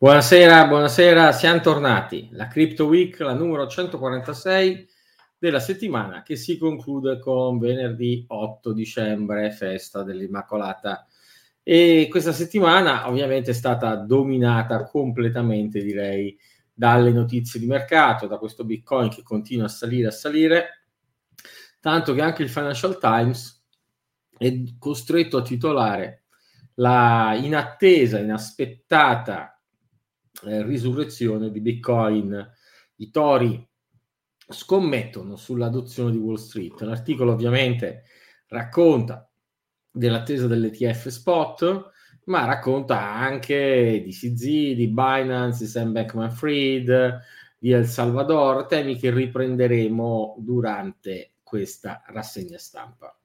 Buonasera, buonasera, siamo tornati. La Crypto Week, la numero 146 della settimana che si conclude con venerdì 8 dicembre, festa dell'Immacolata. E questa settimana ovviamente è stata dominata completamente, direi, dalle notizie di mercato, da questo Bitcoin che continua a salire, a salire, tanto che anche il Financial Times è costretto a titolare la inattesa, inaspettata eh, risurrezione di Bitcoin. I tori scommettono sull'adozione di Wall Street. L'articolo ovviamente racconta dell'attesa dell'ETF spot, ma racconta anche di CZ, di Binance, di Sam Beckman Fried, di El Salvador, temi che riprenderemo durante questa rassegna stampa.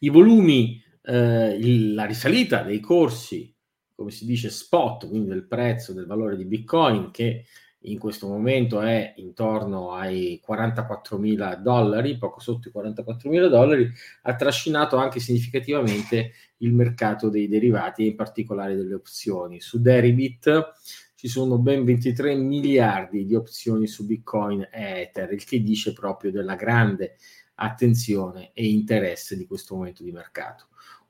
I volumi, eh, la risalita dei corsi come si dice, spot, quindi del prezzo, del valore di Bitcoin, che in questo momento è intorno ai 44 mila dollari, poco sotto i 44 mila dollari, ha trascinato anche significativamente il mercato dei derivati e in particolare delle opzioni. Su Deribit ci sono ben 23 miliardi di opzioni su Bitcoin e Ether, il che dice proprio della grande attenzione e interesse di questo momento di mercato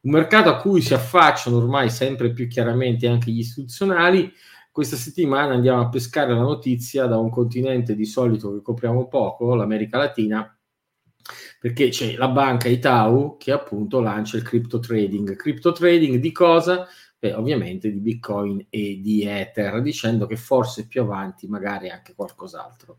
un mercato a cui si affacciano ormai sempre più chiaramente anche gli istituzionali. Questa settimana andiamo a pescare la notizia da un continente di solito che copriamo poco, l'America Latina, perché c'è la banca Itaú che appunto lancia il crypto trading. Crypto trading di cosa? Beh, ovviamente di Bitcoin e di Ether, dicendo che forse più avanti magari anche qualcos'altro.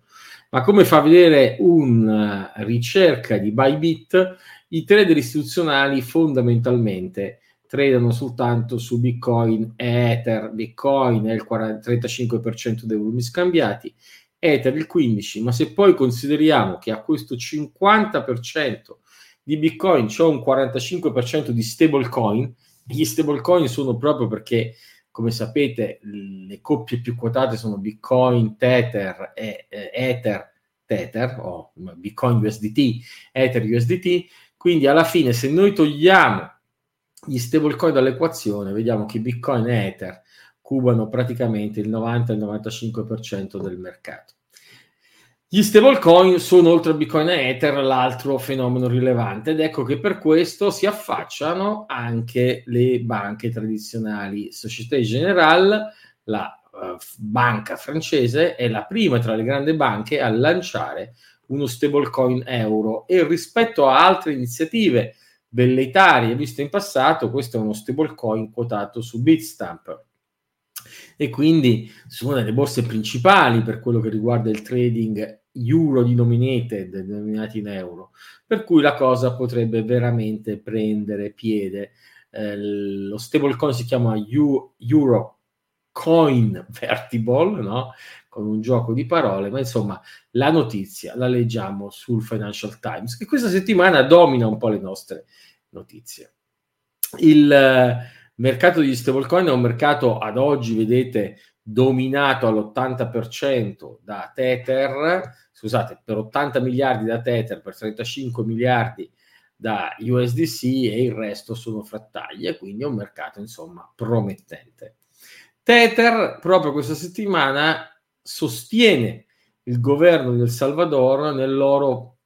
Ma come fa vedere una ricerca di Bybit, i trader istituzionali fondamentalmente tradano soltanto su Bitcoin e Ether. Bitcoin è il 40, 35% dei volumi scambiati, Ether il 15%, ma se poi consideriamo che a questo 50% di Bitcoin c'è un 45% di stablecoin, gli stablecoin sono proprio perché, come sapete, le coppie più quotate sono Bitcoin, Tether e eh, Ether, Tether o Bitcoin USDT, Ether USDT, quindi alla fine se noi togliamo gli stablecoin dall'equazione, vediamo che Bitcoin e Ether cubano praticamente il 90-95% del mercato. Gli stablecoin sono oltre a Bitcoin e Ether l'altro fenomeno rilevante ed ecco che per questo si affacciano anche le banche tradizionali. Société Générale, la uh, banca francese, è la prima tra le grandi banche a lanciare uno stablecoin euro e rispetto a altre iniziative velleitarie viste in passato, questo è uno stablecoin quotato su Bitstamp e quindi una delle borse principali per quello che riguarda il trading euro denominated, denominati in euro, per cui la cosa potrebbe veramente prendere piede. Eh, lo stablecoin si chiama Euro Coin Vertible, no? Con un gioco di parole, ma insomma la notizia la leggiamo sul Financial Times, che questa settimana domina un po' le nostre notizie. Il uh, mercato degli stablecoin è un mercato ad oggi, vedete, dominato all'80% da Tether, scusate, per 80 miliardi da Tether, per 35 miliardi da USDC e il resto sono frattaglie, quindi è un mercato insomma promettente. Tether proprio questa settimana sostiene il governo di El Salvador nel loro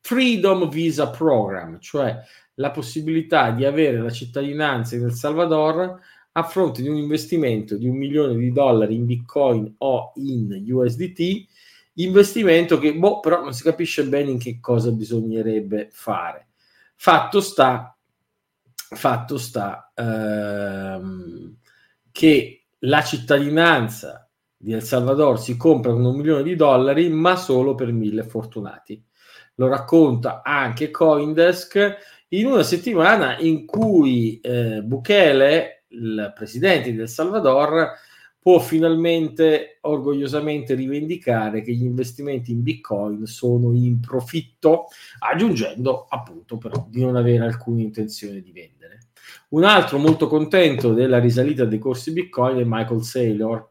Freedom Visa Program, cioè la possibilità di avere la cittadinanza in El Salvador a fronte di un investimento di un milione di dollari in Bitcoin o in USDT, investimento che boh, però non si capisce bene in che cosa bisognerebbe fare. Fatto sta, fatto sta ehm, che la cittadinanza di El Salvador si compra con un milione di dollari, ma solo per mille fortunati. Lo racconta anche Coindesk in una settimana in cui eh, Bukele, il presidente di El Salvador, può finalmente orgogliosamente rivendicare che gli investimenti in Bitcoin sono in profitto, aggiungendo appunto però di non avere alcuna intenzione di vendere. Un altro molto contento della risalita dei corsi Bitcoin è Michael Saylor,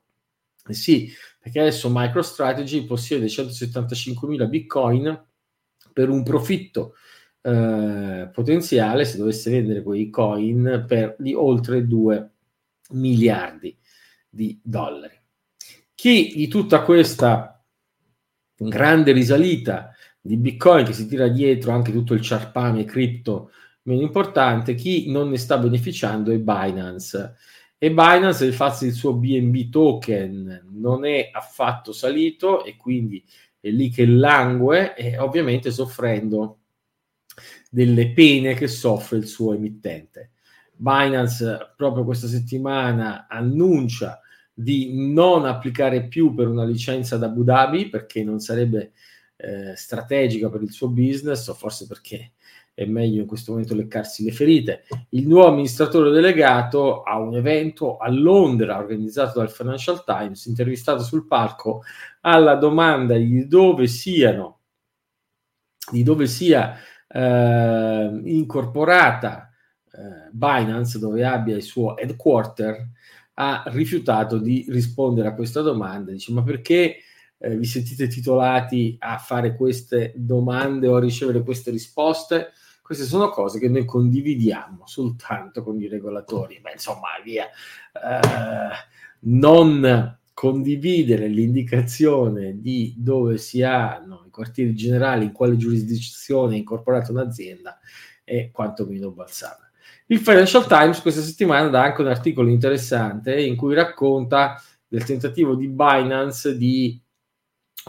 eh sì, perché adesso MicroStrategy possiede 175.000 bitcoin per un profitto eh, potenziale, se dovesse vendere quei coin, per di oltre 2 miliardi di dollari. Chi di tutta questa grande risalita di Bitcoin che si tira dietro anche tutto il ciarpame cripto meno importante, chi non ne sta beneficiando è Binance. E Binance, infatti, il suo BNB token non è affatto salito e quindi è lì che langue e ovviamente soffrendo delle pene che soffre il suo emittente. Binance proprio questa settimana annuncia di non applicare più per una licenza da Abu Dhabi perché non sarebbe eh, strategica per il suo business o forse perché è meglio in questo momento leccarsi le ferite. Il nuovo amministratore delegato a un evento a Londra organizzato dal Financial Times, intervistato sul palco alla domanda di dove siano, di dove sia eh, incorporata eh, Binance, dove abbia il suo headquarter, ha rifiutato di rispondere a questa domanda. Dice, ma perché eh, vi sentite titolati a fare queste domande o a ricevere queste risposte? Queste sono cose che noi condividiamo soltanto con i regolatori. Beh, insomma, via. Eh, non condividere l'indicazione di dove si hanno i quartieri generali, in quale giurisdizione è incorporata un'azienda, è quantomeno balzana. Il Financial Times questa settimana dà anche un articolo interessante in cui racconta del tentativo di Binance di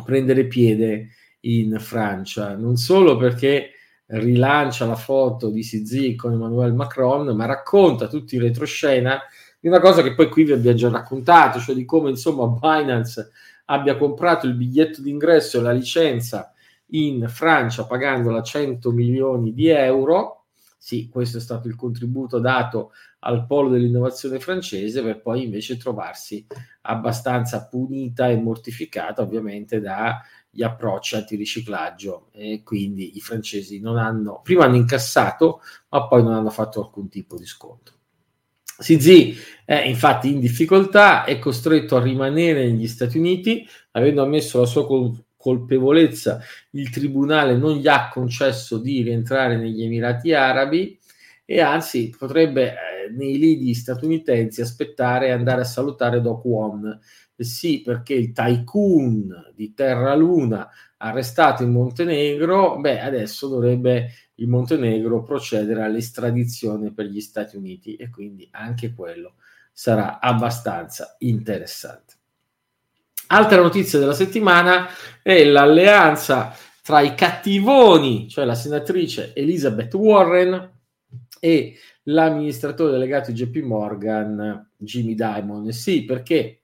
prendere piede in Francia, non solo perché rilancia la foto di CZ con Emmanuel Macron, ma racconta tutti i retroscena di una cosa che poi qui vi abbiamo già raccontato, cioè di come insomma Binance abbia comprato il biglietto d'ingresso e la licenza in Francia pagandola 100 milioni di euro. Sì, questo è stato il contributo dato al polo dell'innovazione francese per poi invece trovarsi abbastanza punita e mortificata ovviamente da gli approcci antiriciclaggio e quindi i francesi non hanno, prima hanno incassato, ma poi non hanno fatto alcun tipo di sconto. CZ è infatti in difficoltà, è costretto a rimanere negli Stati Uniti, avendo ammesso la sua col- colpevolezza, il tribunale non gli ha concesso di rientrare negli Emirati Arabi e anzi potrebbe eh, nei lidi statunitensi aspettare e andare a salutare Doc Won, sì, perché il tycoon di Terra Luna arrestato in Montenegro, beh, adesso dovrebbe il Montenegro procedere all'estradizione per gli Stati Uniti e quindi anche quello sarà abbastanza interessante. Altra notizia della settimana è l'alleanza tra i cattivoni, cioè la senatrice Elizabeth Warren e l'amministratore delegato JP Morgan Jimmy Dimon. Sì, perché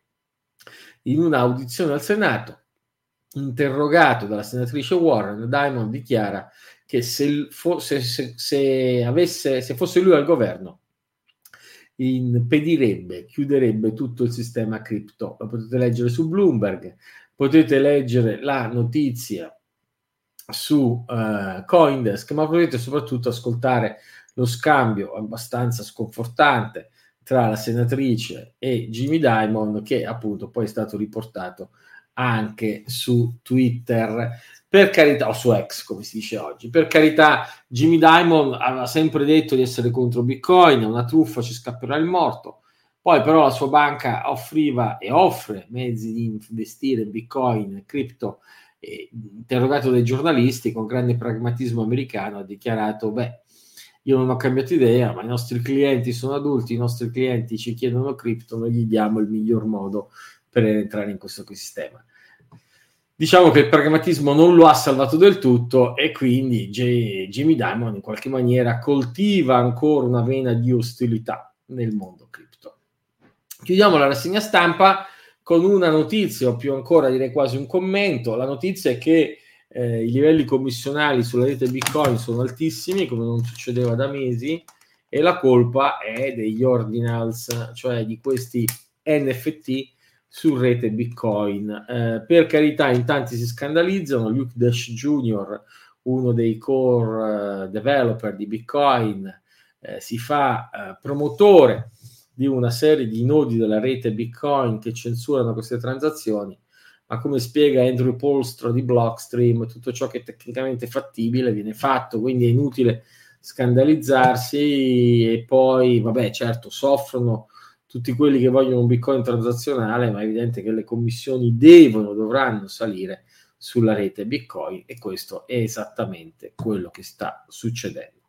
in un'audizione al Senato, interrogato dalla senatrice Warren, Diamond dichiara che se, se, se, se, avesse, se fosse lui al governo impedirebbe, chiuderebbe tutto il sistema cripto. Lo potete leggere su Bloomberg, potete leggere la notizia su uh, Coindesk, ma potete soprattutto ascoltare lo scambio abbastanza sconfortante tra la senatrice e Jimmy Dimon, che appunto poi è stato riportato anche su Twitter. Per carità, o su X, come si dice oggi, per carità, Jimmy Dimon aveva sempre detto di essere contro Bitcoin, una truffa, ci scapperà il morto. Poi però la sua banca offriva e offre mezzi di investire in Bitcoin, cripto, interrogato dai giornalisti con grande pragmatismo americano, ha dichiarato, beh, io non ho cambiato idea, ma i nostri clienti sono adulti, i nostri clienti ci chiedono cripto, noi gli diamo il miglior modo per entrare in questo ecosistema. Diciamo che il pragmatismo non lo ha salvato del tutto e quindi J- Jimmy Dimon in qualche maniera coltiva ancora una vena di ostilità nel mondo cripto. Chiudiamo la rassegna stampa con una notizia, o più ancora direi quasi un commento. La notizia è che eh, i livelli commissionali sulla rete Bitcoin sono altissimi, come non succedeva da mesi, e la colpa è degli ordinals, cioè di questi NFT su rete Bitcoin. Eh, per carità, in tanti si scandalizzano. Luke Dash Jr., uno dei core uh, developer di Bitcoin, eh, si fa uh, promotore di una serie di nodi della rete Bitcoin che censurano queste transazioni ma come spiega Andrew Polstro di Blockstream, tutto ciò che è tecnicamente fattibile viene fatto, quindi è inutile scandalizzarsi e poi, vabbè, certo, soffrono tutti quelli che vogliono un bitcoin transazionale, ma è evidente che le commissioni devono, dovranno salire sulla rete bitcoin e questo è esattamente quello che sta succedendo.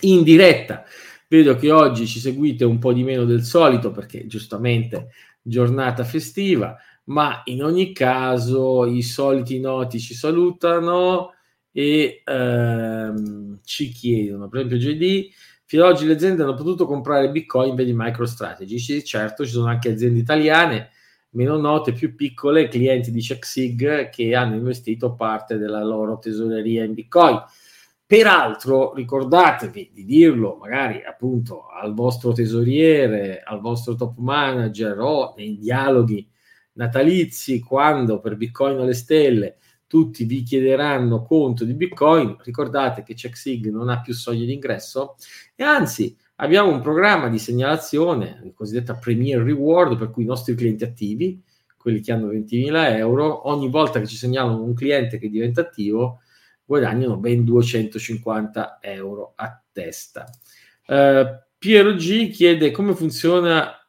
In diretta vedo che oggi ci seguite un po' di meno del solito perché giustamente giornata festiva, ma in ogni caso i soliti noti ci salutano e ehm, ci chiedono, per esempio JD, fino ad oggi le aziende hanno potuto comprare Bitcoin vedi MicroStrategy, sì, certo ci sono anche aziende italiane meno note, più piccole, clienti di CheckSig che hanno investito parte della loro tesoreria in Bitcoin. Peraltro ricordatevi di dirlo magari appunto al vostro tesoriere, al vostro top manager o nei dialoghi natalizi quando per Bitcoin alle stelle tutti vi chiederanno conto di Bitcoin, ricordate che CheckSig non ha più soglie d'ingresso e anzi abbiamo un programma di segnalazione, la cosiddetta Premier Reward, per cui i nostri clienti attivi, quelli che hanno 20.000 euro, ogni volta che ci segnalano un cliente che diventa attivo, guadagnano ben 250 euro a testa. Uh, Piero G chiede come funziona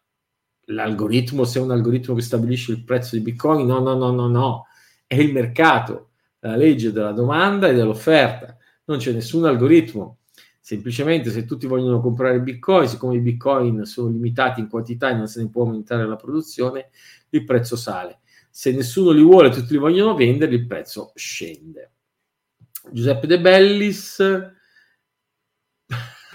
l'algoritmo, se è un algoritmo che stabilisce il prezzo di Bitcoin, no, no, no, no, no, è il mercato, la legge della domanda e dell'offerta, non c'è nessun algoritmo. Semplicemente se tutti vogliono comprare Bitcoin, siccome i Bitcoin sono limitati in quantità e non se ne può aumentare la produzione, il prezzo sale. Se nessuno li vuole, tutti li vogliono vendere, il prezzo scende. Giuseppe De Bellis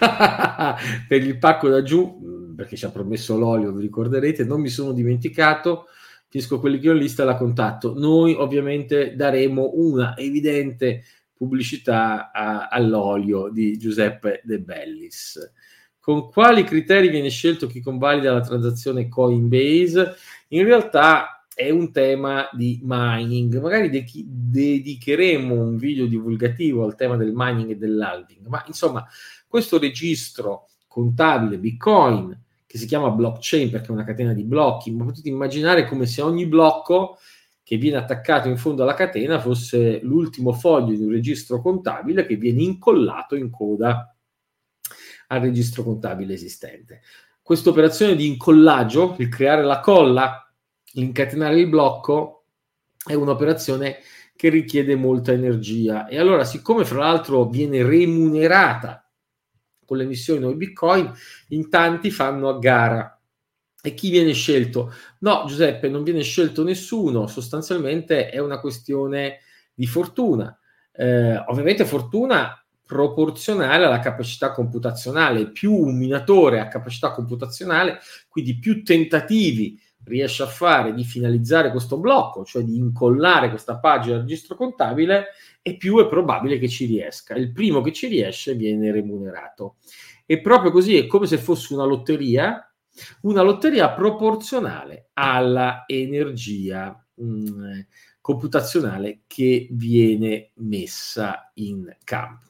per il pacco da giù perché ci ha promesso l'olio, vi ricorderete, non mi sono dimenticato, finisco quelli che ho in lista la contatto. Noi ovviamente daremo una evidente pubblicità a, all'olio di Giuseppe De Bellis. Con quali criteri viene scelto chi convalida la transazione Coinbase? In realtà è un tema di mining. Magari de- dedicheremo un video divulgativo al tema del mining e dell'halving, ma insomma, questo registro contabile Bitcoin che si chiama blockchain perché è una catena di blocchi, ma potete immaginare come se ogni blocco che viene attaccato in fondo alla catena fosse l'ultimo foglio di un registro contabile che viene incollato in coda al registro contabile esistente. Questa operazione di incollaggio, il creare la colla, l'incatenare il blocco, è un'operazione che richiede molta energia e allora siccome fra l'altro viene remunerata con l'emissione di nuovi bitcoin, in tanti fanno a gara. E chi viene scelto? No, Giuseppe, non viene scelto nessuno, sostanzialmente è una questione di fortuna. Eh, ovviamente fortuna proporzionale alla capacità computazionale, più un minatore ha capacità computazionale, quindi più tentativi riesce a fare di finalizzare questo blocco, cioè di incollare questa pagina al registro contabile, e più è probabile che ci riesca. Il primo che ci riesce viene remunerato. E proprio così è come se fosse una lotteria, una lotteria proporzionale alla energia mh, mm, computazionale che viene messa in campo.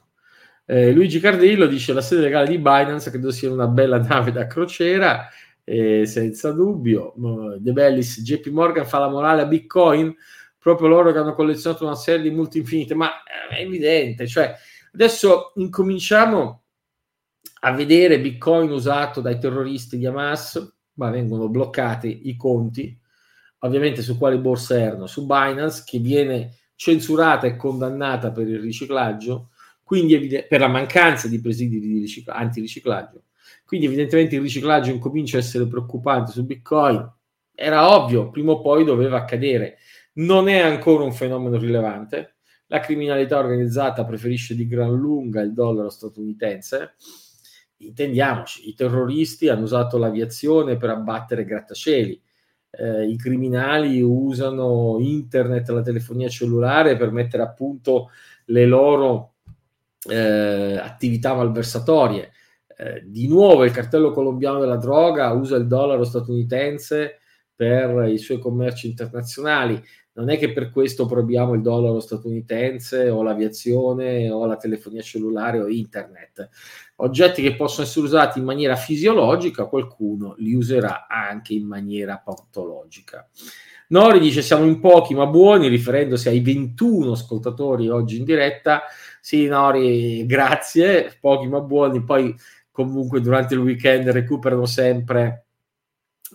Eh, Luigi Cardillo dice la sede legale di Binance credo sia una bella nave da crociera, eh, senza dubbio. De Bellis, JP Morgan fa la morale a Bitcoin, proprio loro che hanno collezionato una serie di multi infinite, ma è evidente, cioè adesso incominciamo a vedere Bitcoin usato dai terroristi di Hamas, ma vengono bloccati i conti, ovviamente su quali borse erano? Su Binance, che viene censurata e condannata per il riciclaggio, quindi evidente, per la mancanza di presidi di ricicla- antiriciclaggio. Quindi evidentemente il riciclaggio incomincia a essere preoccupante su Bitcoin. Era ovvio, prima o poi doveva accadere non è ancora un fenomeno rilevante. La criminalità organizzata preferisce di gran lunga il dollaro statunitense. Intendiamoci, i terroristi hanno usato l'aviazione per abbattere grattacieli. Eh, I criminali usano internet, la telefonia cellulare per mettere a punto le loro eh, attività malversatorie. Eh, di nuovo il cartello colombiano della droga usa il dollaro statunitense per i suoi commerci internazionali non è che per questo proibiamo il dollaro statunitense o l'aviazione o la telefonia cellulare o internet. Oggetti che possono essere usati in maniera fisiologica, qualcuno li userà anche in maniera patologica. Nori dice siamo in pochi ma buoni, riferendosi ai 21 ascoltatori oggi in diretta. Sì, Nori, grazie, pochi ma buoni. Poi comunque durante il weekend recuperano sempre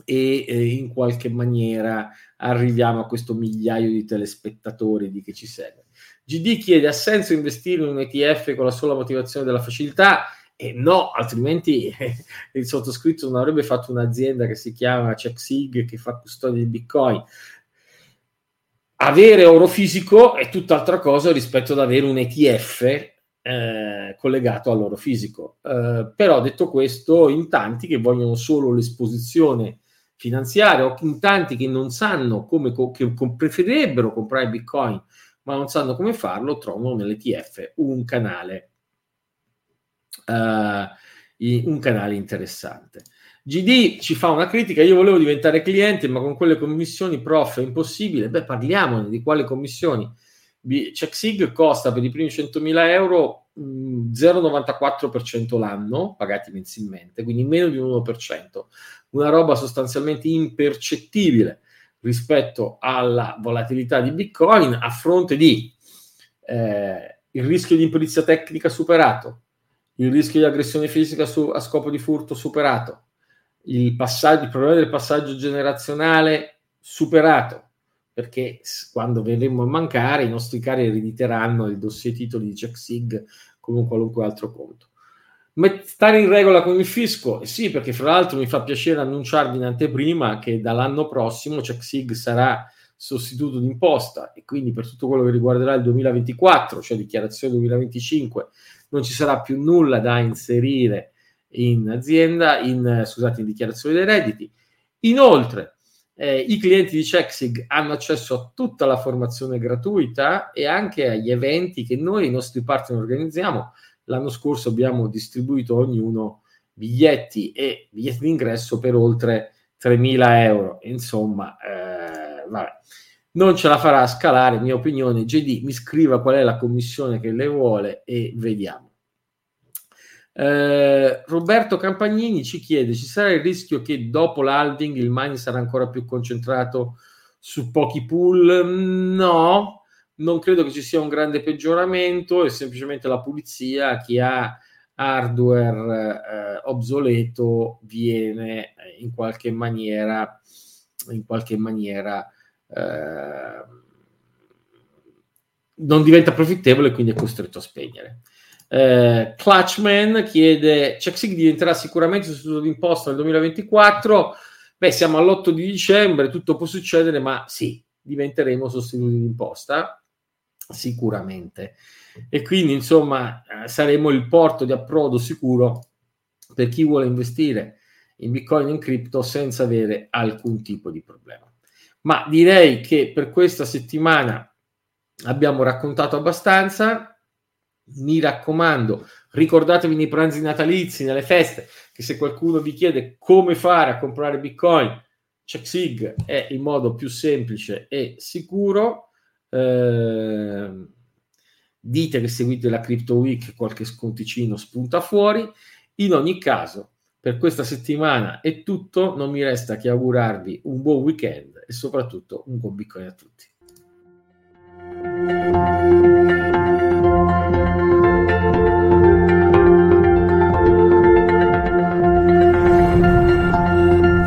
e eh, in qualche maniera arriviamo a questo migliaio di telespettatori di che ci segue. GD chiede ha senso investire in un ETF con la sola motivazione della facilità? E no, altrimenti eh, il sottoscritto non avrebbe fatto un'azienda che si chiama CheckSig che fa custodia di Bitcoin. Avere oro fisico è tutt'altra cosa rispetto ad avere un ETF eh, collegato all'oro fisico. Eh, però detto questo, in tanti che vogliono solo l'esposizione finanziaria o in tanti che non sanno come, che preferirebbero comprare Bitcoin ma non sanno come farlo, trovano nell'ETF un canale uh, un canale interessante. GD ci fa una critica, io volevo diventare cliente, ma con quelle commissioni prof è impossibile. Beh, parliamone di quali commissioni. CheckSig costa per i primi 100.000 euro mh, 0,94% l'anno, pagati mensilmente, quindi meno di un 1%, una roba sostanzialmente impercettibile rispetto alla volatilità di Bitcoin a fronte di eh, il rischio di imperizia tecnica superato, il rischio di aggressione fisica su, a scopo di furto superato, il, passaggio, il problema del passaggio generazionale superato, perché quando verremo a mancare i nostri cari erediteranno il dossier titoli di CheckSig come un qualunque altro conto. Stare in regola con il fisco? Sì, perché fra l'altro mi fa piacere annunciarvi in anteprima che dall'anno prossimo CheckSig sarà sostituto d'imposta e quindi per tutto quello che riguarderà il 2024, cioè dichiarazione 2025, non ci sarà più nulla da inserire in azienda, in, scusate, in dichiarazione dei redditi. Inoltre, eh, i clienti di CheckSig hanno accesso a tutta la formazione gratuita e anche agli eventi che noi e i nostri partner organizziamo. L'anno scorso abbiamo distribuito ognuno biglietti e biglietti d'ingresso per oltre 3.000 euro. Insomma, eh, vabbè non ce la farà scalare, mia opinione. JD mi scriva qual è la commissione che lei vuole e vediamo. Eh, Roberto Campagnini ci chiede: ci sarà il rischio che dopo l'halving il mining sarà ancora più concentrato su pochi pool? No, non credo che ci sia un grande peggioramento, è semplicemente la pulizia. Chi ha hardware eh, obsoleto viene in qualche maniera, in qualche maniera eh, non diventa profittevole e quindi è costretto a spegnere. Eh, Clutchman chiede: CheckSig diventerà sicuramente sostituto d'imposta nel 2024. Beh, siamo all'8 di dicembre, tutto può succedere, ma sì, diventeremo sostituti d'imposta sicuramente. E quindi, insomma, eh, saremo il porto di approdo sicuro per chi vuole investire in Bitcoin e in cripto senza avere alcun tipo di problema. Ma direi che per questa settimana abbiamo raccontato abbastanza. Mi raccomando, ricordatevi nei pranzi natalizi, nelle feste, che se qualcuno vi chiede come fare a comprare Bitcoin, CheckSig è il modo più semplice e sicuro. Eh, dite che seguite la Crypto Week, qualche sconticino spunta fuori. In ogni caso, per questa settimana è tutto, non mi resta che augurarvi un buon weekend e soprattutto un buon Bitcoin a tutti.